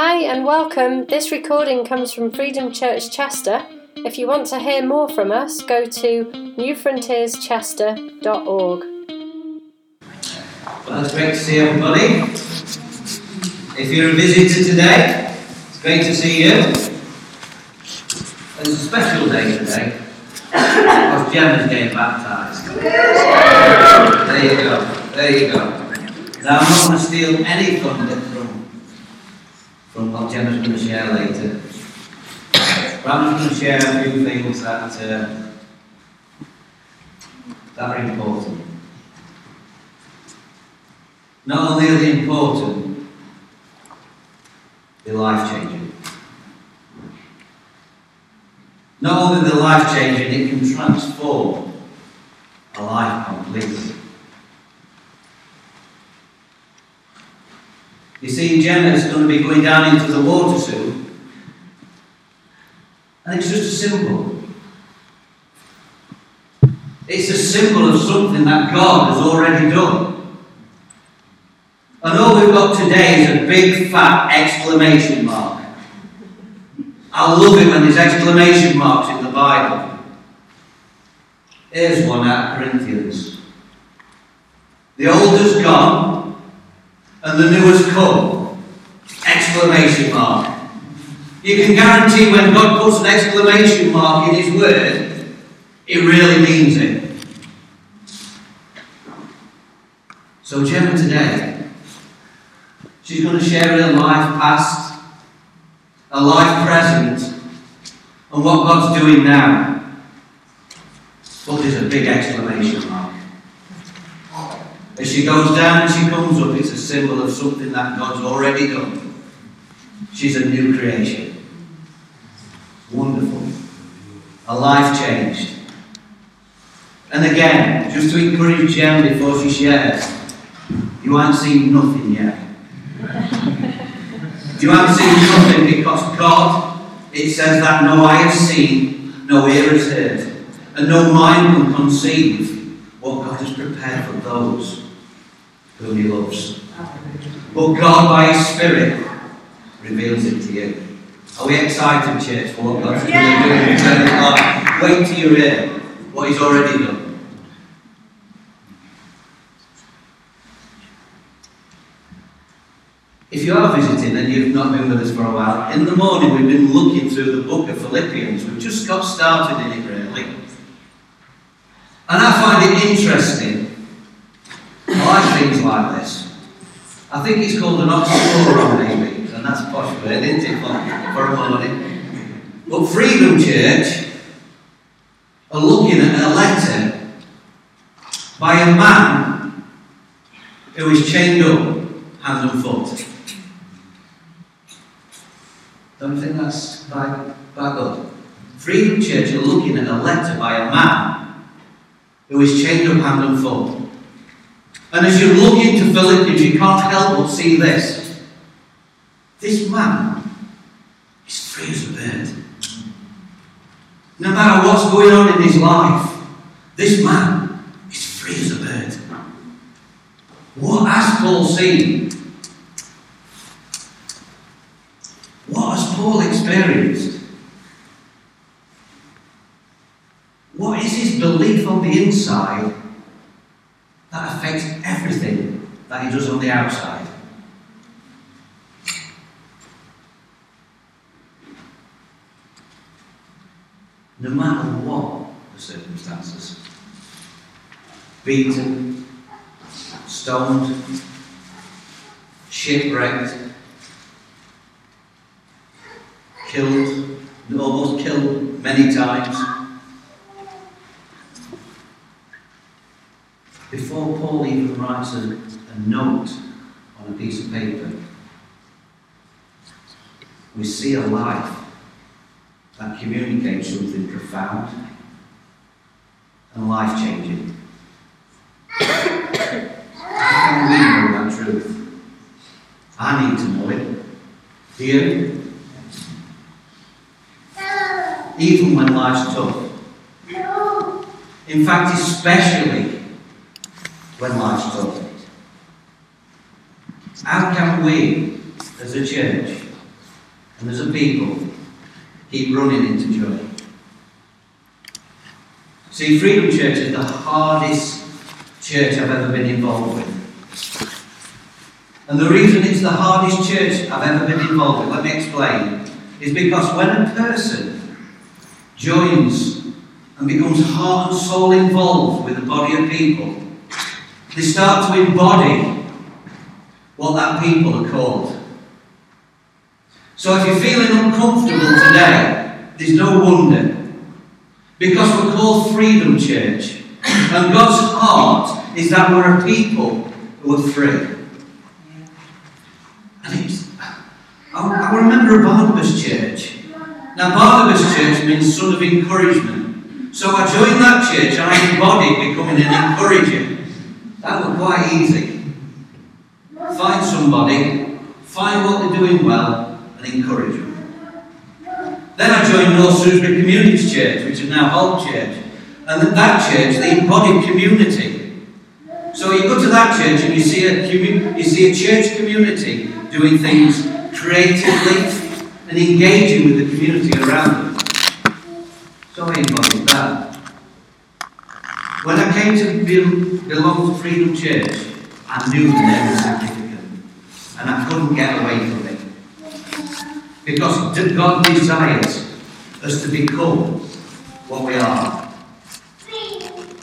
Hi and welcome. This recording comes from Freedom Church Chester. If you want to hear more from us, go to newfrontierschester.org. Well, it's great to see everybody. If you're a visitor today, it's great to see you. It's a special day today because Gemma's getting baptised. There you go. There you go. Now, I'm not going to steal any thunder from, what Gemma's going to share later. But I'm just going to share a few things that, uh, that are important. Not only are they important, they're life changing. Not only they're life changing, it can transform a life completely. You see, Gemma's going to be going down into the water soon, and it's just a symbol. It's a symbol of something that God has already done. And all we've got today is a big fat exclamation mark. I love it when there's exclamation marks in the Bible. Here's one of Corinthians. The old has gone, and the new has come. Exclamation mark. You can guarantee when God puts an exclamation mark in His word, it really means it. So, Gemma, today, she's going to share her life past, her life present, and what God's doing now. But there's a big exclamation mark. As she goes down and she comes up, it's a symbol of something that God's already done. She's a new creation. Wonderful. A life changed. And again, just to encourage Jen before she shares, you haven't seen nothing yet. You haven't seen nothing because God, it says that no eye has seen, no ear has heard, and no mind can conceive what God has prepared for those whom He loves. But God, by His Spirit, reveals it to you. Are we excited, church, for what God's going to do in eternal life? Wait till you hear what He's already done. If you are visiting and you've not been with us for a while, in the morning we've been looking through the book of Philippians. We've just got started in it, really. And I find it interesting. Like things like this. I think it's called an oxymoron, maybe, and that's posh word, isn't it, for, for a morning? But Freedom Church are looking at a letter by a man who is chained up hand and foot. Don't think that's by, by God? Freedom Church are looking at a letter by a man who is chained up hand and foot. And as you look into Philippians, you can't help but see this. This man is free as a bird. No matter what's going on in his life, this man is free as a bird. What has Paul seen? What has Paul experienced? What is his belief on the inside that affects everything that he does on the outside? No matter what the circumstances, beaten, stoned, shipwrecked, killed, almost killed many times. Before Paul even writes a, a note on a piece of paper, we see a life that communicates something profound and life changing. How can we know that truth? I need to know it. Do you? Even when life's tough. In fact, especially when life's tough. How can we, as a church, And as a people, keep running into joy. See, Freedom Church is the hardest church I've ever been involved with. And the reason it's the hardest church I've ever been involved with, let me explain, is because when a person joins and becomes heart and soul involved with a body of people, they start to embody what that people are called. So if you're feeling uncomfortable today, there's no wonder. Because we're called Freedom Church. And God's heart is that we're a people who are free. And it's, I, I remember a Barnabas church. Now, Barnabas church means son of encouragement. So I joined that church and I embodied becoming an encourager. That was quite easy. Find somebody, find what they're doing well, and encourage them. Then I joined North Shrewsbury Communities Church, which is now Holt Church. And that church, they embodied community. So you go to that church and you see a, you see a church community doing things creatively and engaging with the community around them. So I embodied. When I came to belong to Freedom Church, I knew the name was significant. And I couldn't get away from it. Because God desires us to become what we are.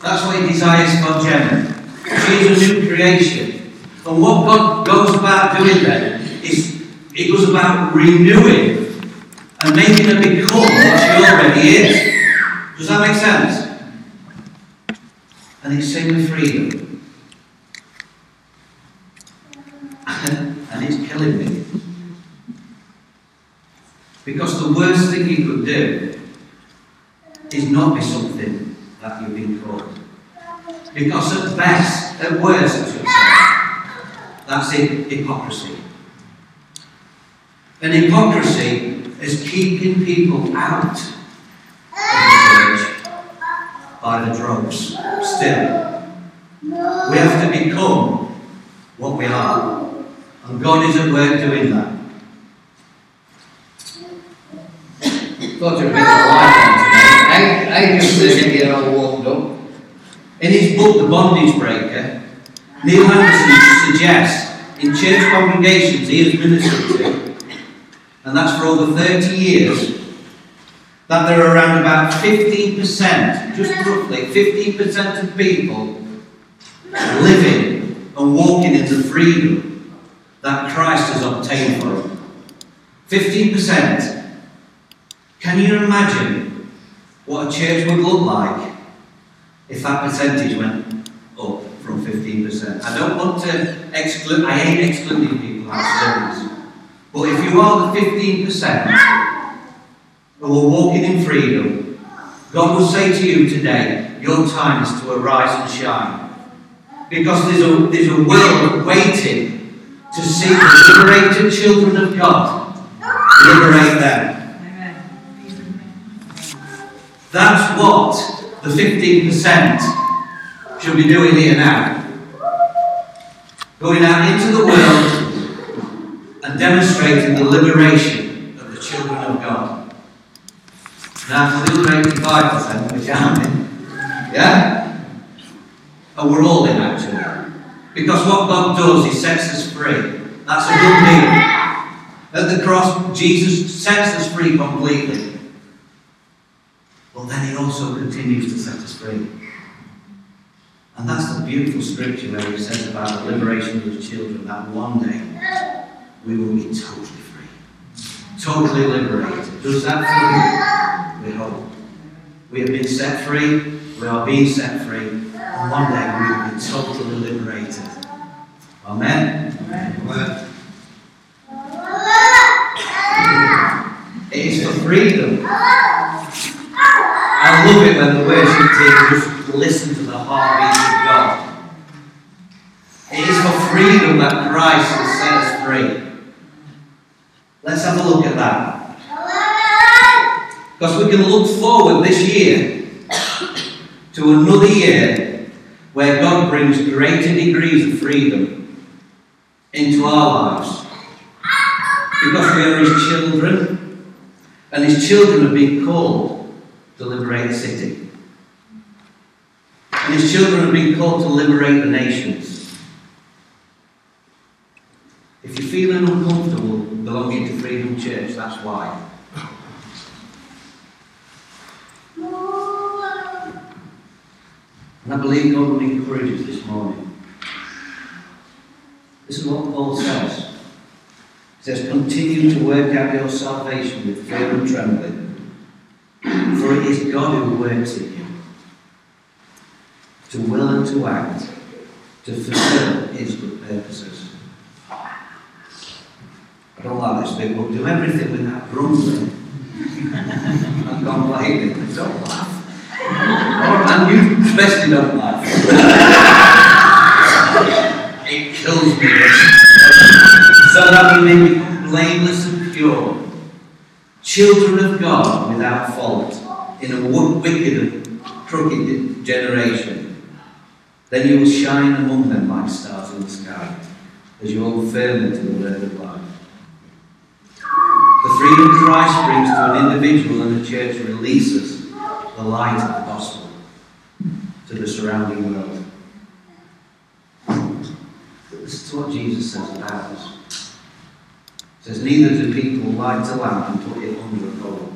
That's what He desires for Gemma. She's a new creation. And what God goes about doing then is it goes about renewing and making her become what she already is. Does that make sense? And same with freedom. and it's killing me. Because the worst thing you could do is not be something that you've been called. Because at best, at worst, that's it, hypocrisy. And hypocrisy is keeping people out of the church by the drugs. Still, we have to become what we are. And God is at work doing that. Thought you were making a life I, I just sitting here all warmed up. In his book, The Bondage Breaker, Neil Anderson suggests in church congregations he has ministered to, and that's for over 30 years, that there are around about 15%, just roughly 15% of people living and walking in the freedom that Christ has obtained for them. 15%. Can you imagine what a church would look like if that percentage went up from 15%? I don't want to exclude, I ain't excluding people out service. But if you are the 15% who are walking in freedom, God will say to you today, your time is to arise and shine. Because there's a, there's a world waiting to see the liberated children of God liberate them. That's what the 15% should be doing here now. Going out into the world and demonstrating the liberation of the children of God. Other 85%, which I'm in, yeah? And we're all in actually. Because what God does, He sets us free. That's a good deal. At the cross, Jesus sets us free completely. But then he also continues to set us free. And that's the beautiful scripture where he says about the liberation of his children that one day we will be totally free. Totally liberated. Does that feel We hope. We have been set free, we are being set free, and one day we will be totally liberated. Amen. Amen. It is for freedom I love it when the worship team just listen to the heartbeat of God. It is for freedom that Christ has set us free. Let's have a look at that. Because we can look forward this year to another year where God brings greater degrees of freedom into our lives. Because we are his children, and his children have been called to liberate the city. And his children have been called to liberate the nations. If you're feeling uncomfortable belonging to Freedom Church, that's why. And I believe God will encourage us this morning. This is what Paul says. He says, Continue to work out your salvation with fear and trembling, for it is God who works in you, to will and to act, to fulfill his good purposes. I don't like this bit, do everything without grumbling and complaining. Don't laugh. And you especially don't laugh. it kills me. so that we may become blameless and pure, children of God without fault, in a wicked and crooked generation. Then you will shine among them like stars in the sky, as you hold firmly to the word of life. The freedom Christ brings to an individual and a church releases the light of the gospel the surrounding world. This is what Jesus says about us. He says, Neither do people light a lamp and put it under a bowl.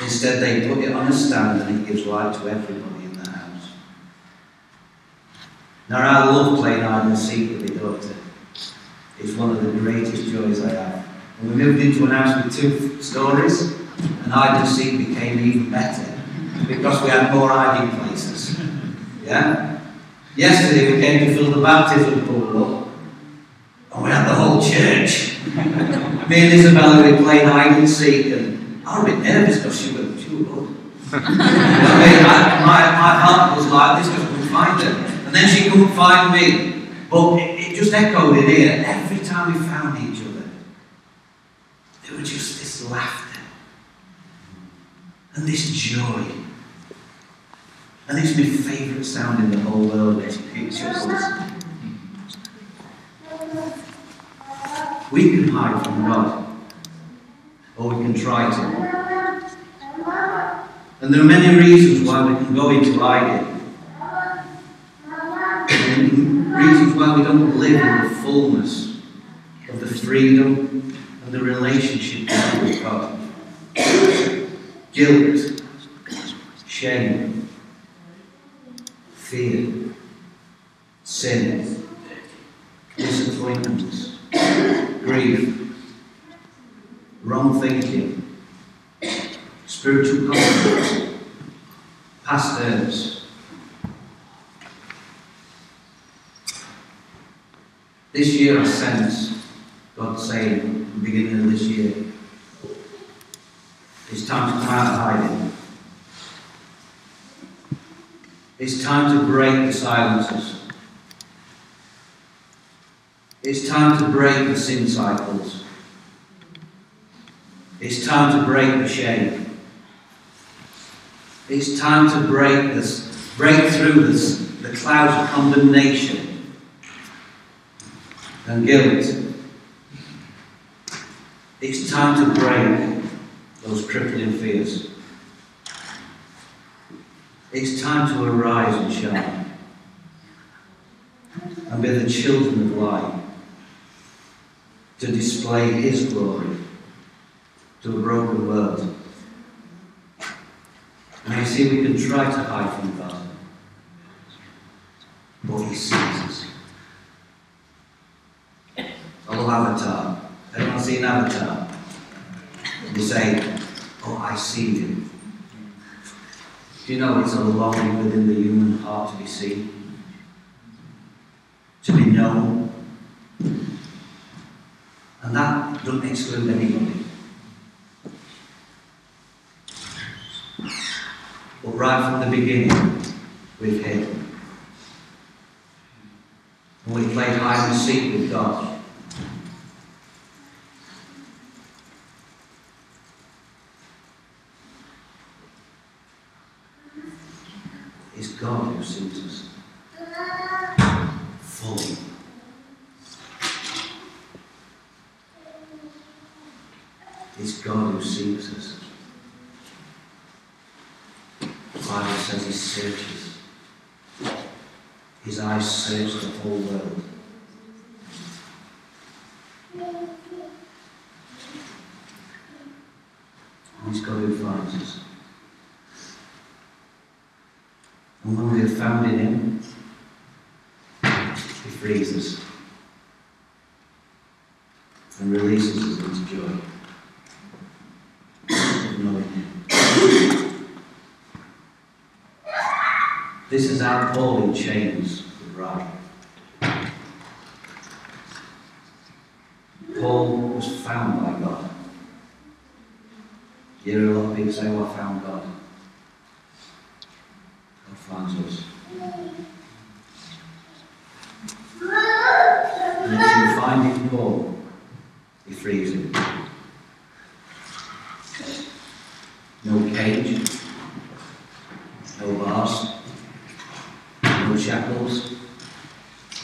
Instead, they put it on a stand and it gives light to everybody in the house. Now, I love playing hide and seek with my daughter. It's one of the greatest joys I have. And we moved into an house with two stories, and hide and seek became even better because we had more hiding places. Yeah? Yesterday we came to fill the baptism pool up, and we had the whole church. Me and Isabella were playing hide and seek, and I was a bit nervous because she was, she was good. I mean, I, my, my heart was like this because I couldn't find her. And then she couldn't find me. But it, it just echoed in here. Every time we found each other, there was just this laughter and this joy. And it's my favourite sound in the whole world. It's chuckles. We can hide from God, or we can try to. And there are many reasons why we can go into hiding. And reasons why we don't live in the fullness of the freedom and the relationship with God. Guilt, shame, fear, sin, disappointments, grief, wrong thinking, spiritual conflicts, past hurts. This year I sense God saying, beginning of this year, time to come out of hiding. It's time to break the silences. It's time to break the sin cycles. It's time to break the shame. It's time to break this, break through this, the clouds of condemnation and guilt. It's time to break those crippling fears. It's time to arise and shine and be the children of light to display His glory to a broken world. Now you see, we can try to hide from God, but He sees us. A little avatar. Anyone see an avatar? You say, Oh, I see you. Do you know it's a longing within the human heart to be seen? To be known? And that doesn't exclude anybody. But right from the beginning, we've Him. And we played hide and seek with God, it's God who sees us fully. It's God who seeks us. The Bible says he searches. His eyes search the whole world. And it's God who finds us. And when we have found in Him, He frees us and releases us into joy of knowing Him. Is Paul in chains would write. Paul was found by God. You hear a lot of people say, well, I found God. God finds us. And if you find in Paul, he frees him. No cage, no bars,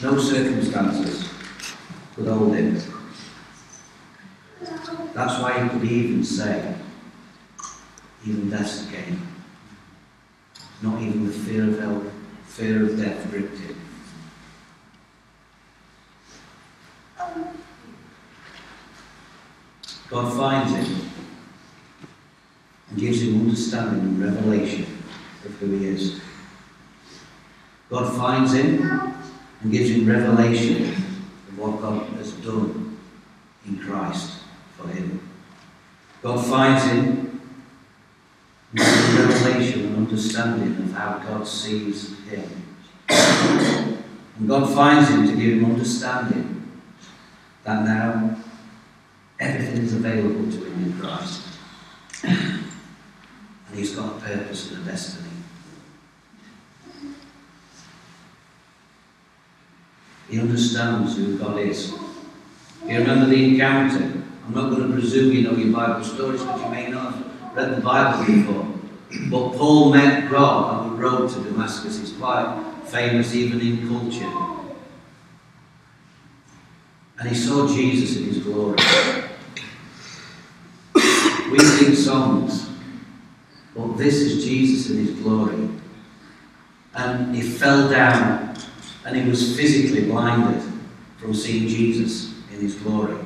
no circumstances could hold him. That's why he could even say, even death's gain. Not even the fear of hell, fear of death gripped him. God finds him and gives him understanding and revelation of who he is. God finds him and gives him revelation of what God has done in Christ for him. God finds him and gives him revelation and understanding of how God sees him. And God finds him to give him understanding that now everything is available to him in Christ. And he's got a purpose and a destiny. He understands who God is. You remember the encounter? I'm not going to presume you know your Bible stories but you may not have read the Bible before. But Paul met God on the road to Damascus. It's quite famous even in culture. And he saw Jesus in his glory. We sing songs, but this is Jesus in his glory. And he fell down and he was physically blinded from seeing Jesus in his glory.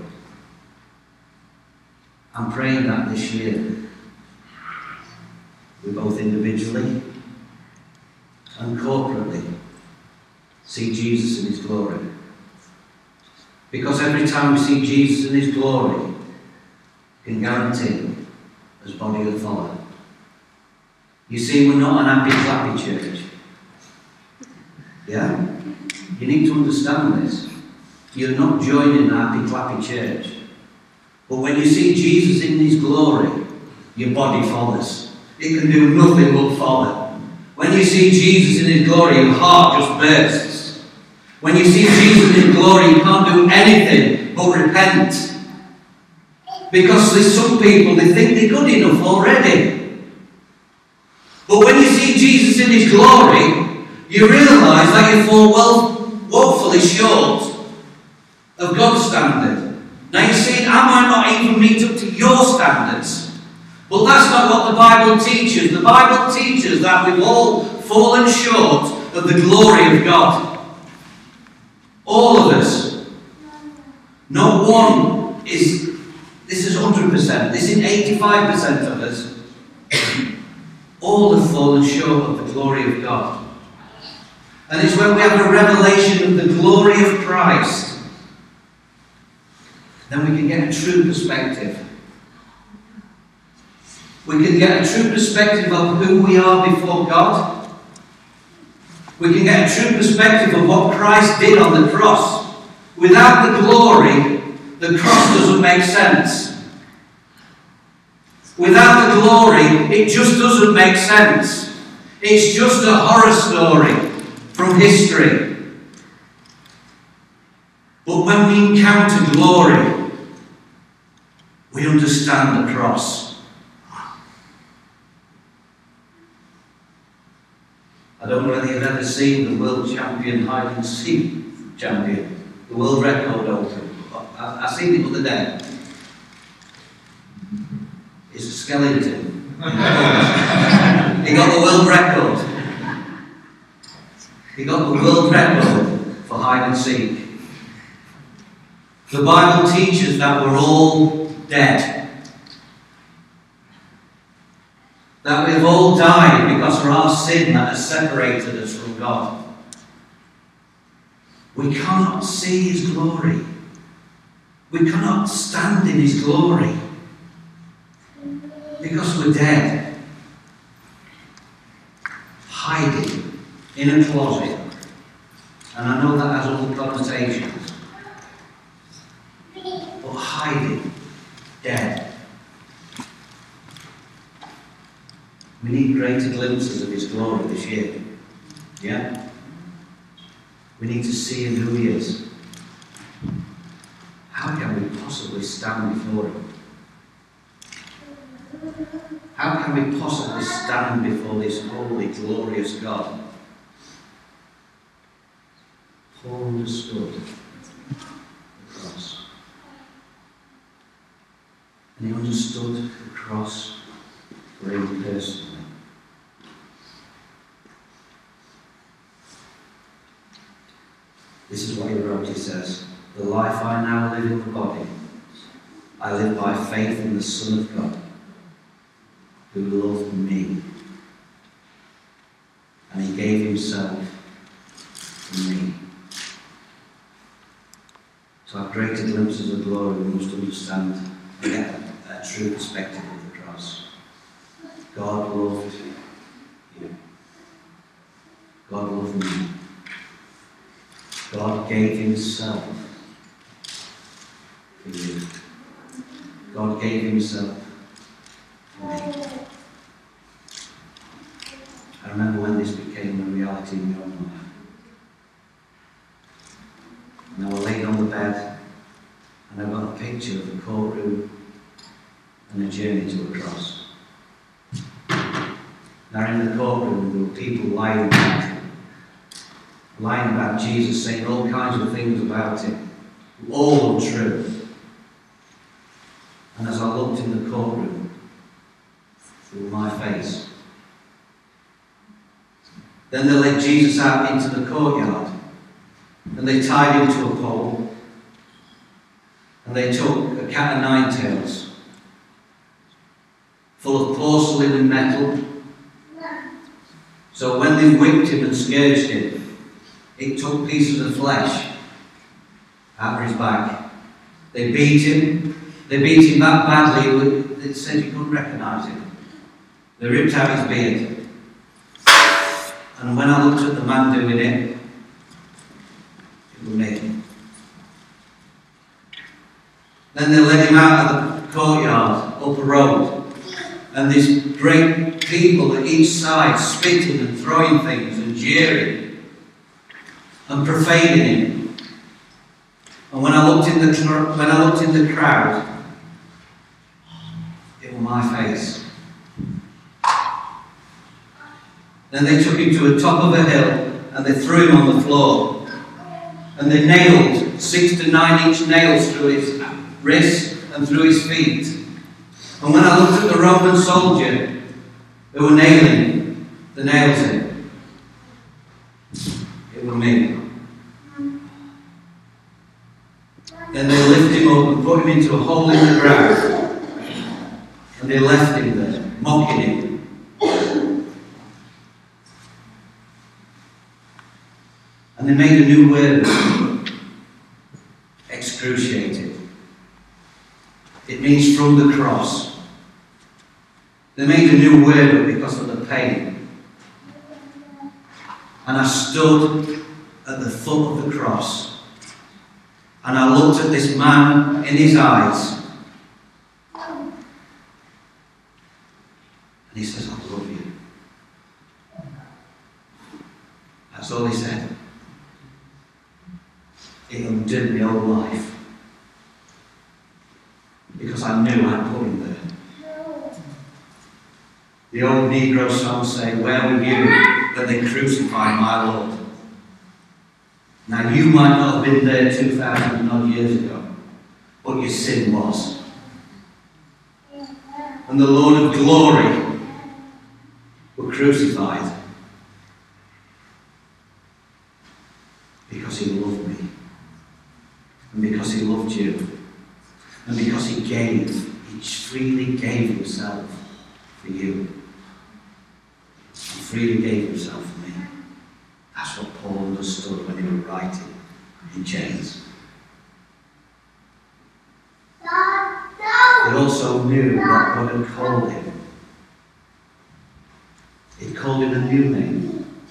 I'm praying that this year, we both individually and corporately see Jesus in his glory. Because every time we see Jesus in his glory, we can guarantee as body of follow. You see, we're not an happy clappy church. Yeah? You need to understand this. You're not joining happy clappy church. But when you see Jesus in his glory, your body follows. It can do nothing but follow. When you see Jesus in his glory, your heart just bursts. When you see Jesus in glory, you can't do anything but repent. Because there's some people, they think they're good enough already. But when you see Jesus in his glory, you realise that you fall well, woefully short of God's standard. Now you see, I not even meet up to your standards. But that's not what the Bible teaches. The Bible teaches that we've all fallen short of the glory of God. All of us. No one is, this is 100%, this is 85% of us. All have fallen short of the glory of God. And it's when we have a revelation of the glory of Christ, then we can get a true perspective. We can get a true perspective of who we are before God. We can get a true perspective of what Christ did on the cross. Without the glory, the cross doesn't make sense. Without the glory, it just doesn't make sense. It's just a horror story from history. But when we encounter glory, we understand the cross. I don't know whether you've ever seen the world champion hide and seek champion, the world record holder. I, I seen the other day. It's a skeleton. he got the world record. He got the world record for hide and seek. The Bible teaches that we're all dead. That we've all died because of our sin that has separated us from God. We cannot see His glory. We cannot stand in His glory because we're dead, hiding in a closet. And I know that has all the connotations, but hiding, dead. We need greater glimpses of His glory this year. Yeah? We need to see Him who He is. How can we possibly stand before Him? How can we possibly stand before this holy, glorious God? Paul understood the cross. And he understood the cross him personally. This is what he wrote. He says, The life I now live in the body, I live by faith in the Son of God, who loved me. And he gave himself for me. Have greater glimpses of glory, we must understand and get a, a true perspective of the cross. God loved you. God loved me. God gave Himself for you. God gave Himself for me. I remember when this became a reality in my own life. And I was laying on the bed, and I got a picture of the courtroom and a journey to a cross. Now, in the courtroom, there were people lying about lying about Jesus, saying all kinds of things about him, all untrue. And as I looked in the courtroom, through my face, then they led Jesus out into the courtyard and they tied him to a pole and they took a cat of nine tails full of porcelain and metal. So when they whipped him and scourged him, it took pieces of flesh out of his back. They beat him. They beat him that badly they said you couldn't recognise him. They ripped out his beard. And when I looked at the man doing it, was me. Then they led him out of the courtyard, up a road. And these great people at each side spitting and throwing things and jeering and profaning him. And when I looked in the when I looked in the crowd, it was my face. Then they took him to the top of a hill and they threw him on the floor. And they nailed six to nine inch nails through his wrists and through his feet. And when I looked at the Roman soldier, they were nailing the nails in. It was me. Then they lifted him up and put him into a hole in the ground. And they left him there, mocking him. And they made a new word From the cross. They made a new word because of the pain. And I stood at the foot of the cross. And I looked at this man in his eyes. And he says, I love you. That's all he said. It undid my whole life. I put him there. The old Negro songs say, Where were you when they crucified my Lord? Now, you might not have been there 2,000 odd years ago, but your sin was. and the Lord of glory were crucified because he loved me and because he loved you and because he gave, he freely gave himself for you. He freely gave himself for me. That's what Paul understood when he was writing in chains. He also knew what God had called him. He called him a new name.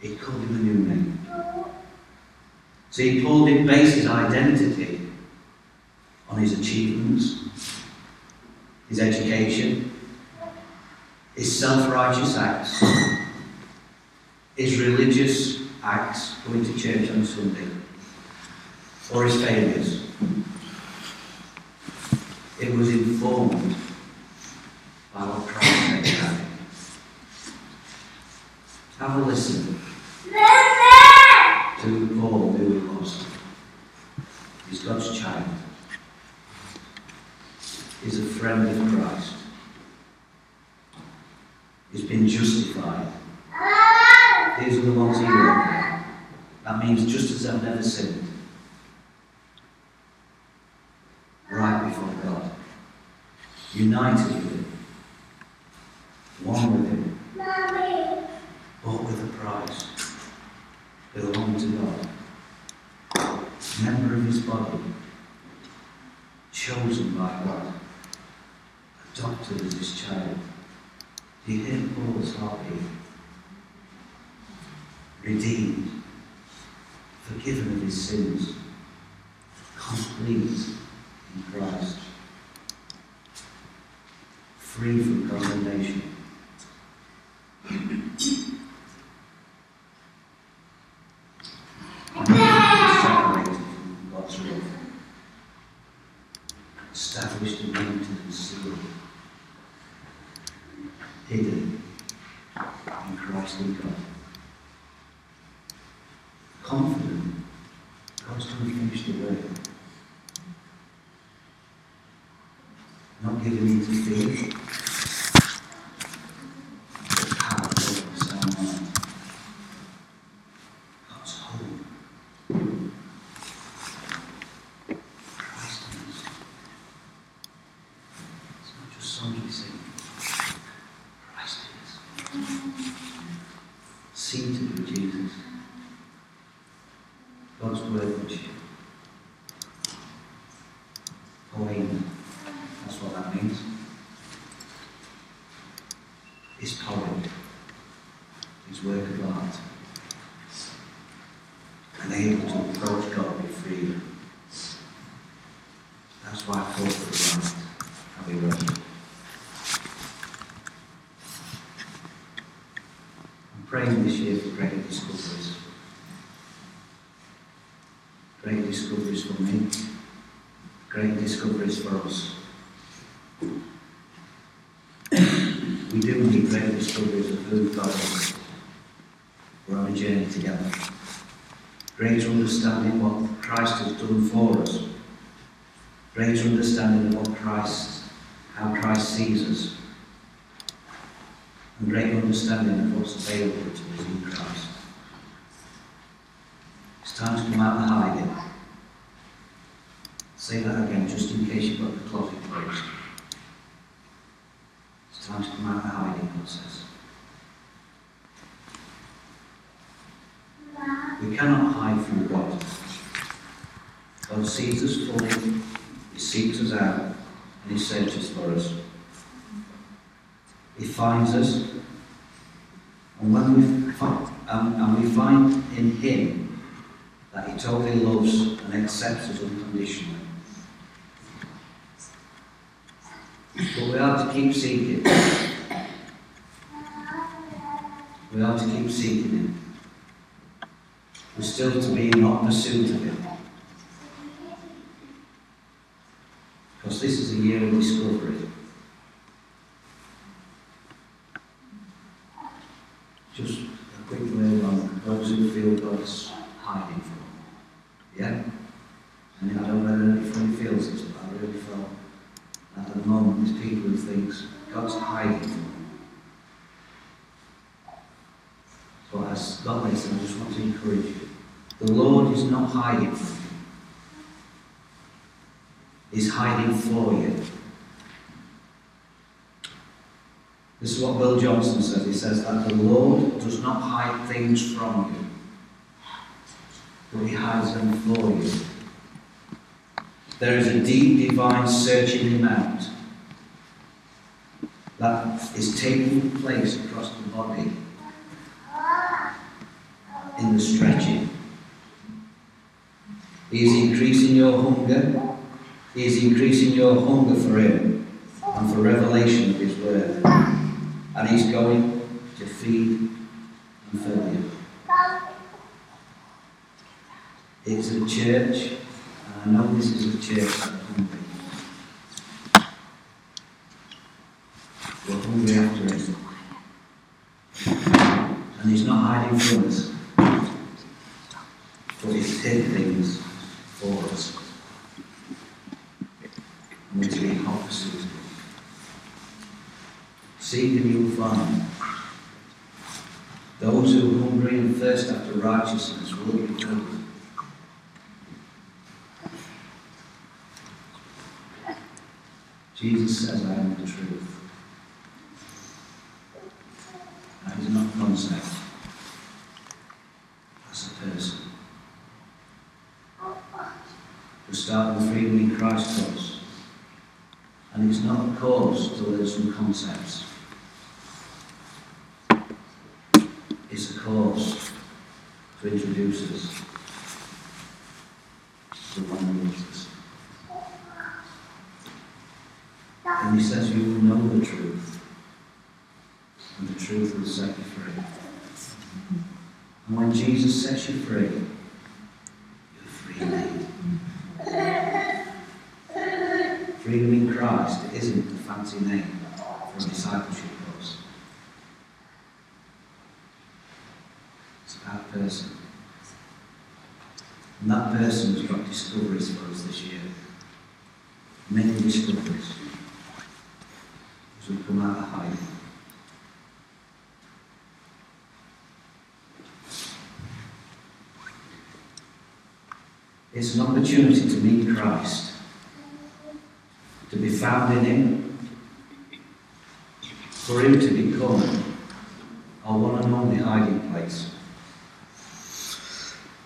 He called him a new name. See, Paul didn't base his identity his achievements, his education, his self righteous acts, his religious acts, going to church on Sunday, or his failures. It was informed by what Christ about. Have a listen to Paul, who he was. He's God's child. Friend of Christ. He's been justified. These are the ones he loved. That means just as I've never sinned. Right before God. United with him. One with him. Bought with a price. Belong to God. Member of his body. Chosen by God. Adopted as his child. Do you hear Paul's heartbeat? Redeemed. Forgiven of his sins. Complete in Christ. Free from condemnation. separated from God's love. Established in mountain and sealed. Hidden in Christ in God. Confident God's going to finish the work. Not giving in to fear. But power over the sound mind. God's hope. Christ in us. It's not just songs we sing. Christ in us. Seated with Jesus. God's workmanship. Poema. That's what that means. His poem. His work of art. And able to approach God with freedom. That's why I thought it was right. How we wrote. I'm praying this year for great discoveries. Great me. Great discoveries for us. We do need great discoveries of who God is. We're on a journey together. Greater understanding of what Christ has done for us. Greater understanding of what Christ, how Christ sees us. And greater understanding of what's available to us in Christ. It's time to come out. Say that again, just in case you've got the closet closed. It's time to come out of hiding, God says. We cannot hide from God. God sees us fully, He seeks us out, and He searches for us. He finds us, and when we find, um, and we find in Him that He totally loves and accepts us unconditionally. But we are to keep seeking. We are to keep seeking Him. We're still to be in hot pursuit of Him. Because this is a year of discovery. Just a quick word on those who feel God's hiding from them. Yeah? I mean, I don't know if anybody feels this, but I really felt that the the moment there's people who think God's hiding from them. But as God listen, I just want to encourage you. The Lord is not hiding from you. He's hiding for you. This is what Bill Johnson says. He says that the Lord does not hide things from you, but He hides them for you. There is a deep divine searching Him out that is taking place across the body in the stretching. He is increasing your hunger. He is increasing your hunger for Him and for revelation of His Word. And He's going to feed and fill you. It's a church, and I know this is a church that's hungry. We're hungry after Him. And He's not hiding from us, but He's hid things for us. And we're to be hot. Seek and you'll find. Those who hungry and thirst after righteousness will be filled. Jesus says, I am the truth. That is not a concept. That's a person. To start with freedom in Christ course. And it's not a course to learn some concepts. It's a course to introduce us to one who loves us. And he says, You will know the truth, and the truth will set you free. And when Jesus sets you free, you're free indeed. Freedom in Christ isn't a fancy name for a discipleship course. It's about person. And that person has got discoveries for us this year. Many discoveries. As we come out of hiding. It's an opportunity to meet Christ, to be found in Him, for Him to become our one and only hiding place.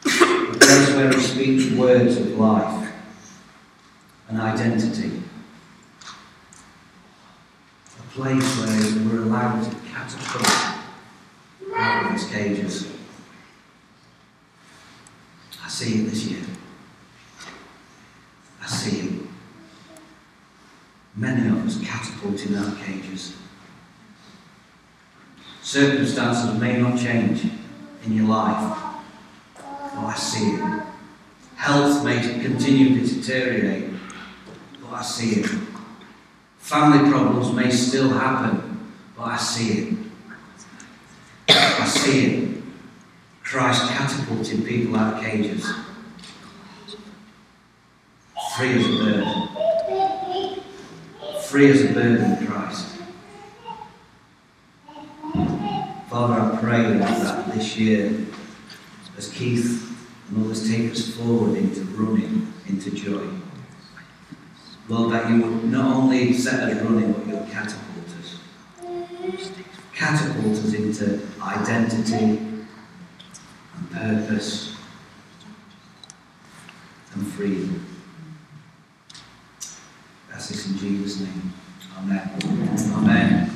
A place where He speaks words of life and identity. A place where we're allowed to catapult out of its cages. I see it this year. I see it. Many of us catapulting of cages. Circumstances may not change in your life, but I see it. Health may continue to deteriorate, but I see it. Family problems may still happen, but I see it. I see it. Christ catapulting people out of cages. Free as a bird. Free as a bird in Christ. Father, I pray that this year, as Keith and others take us forward into running, into joy, Lord, that you would not only set us running, but you'll catapult us. Catapult us into identity and purpose and freedom. That's this in Jesus' name. Amen. Amen.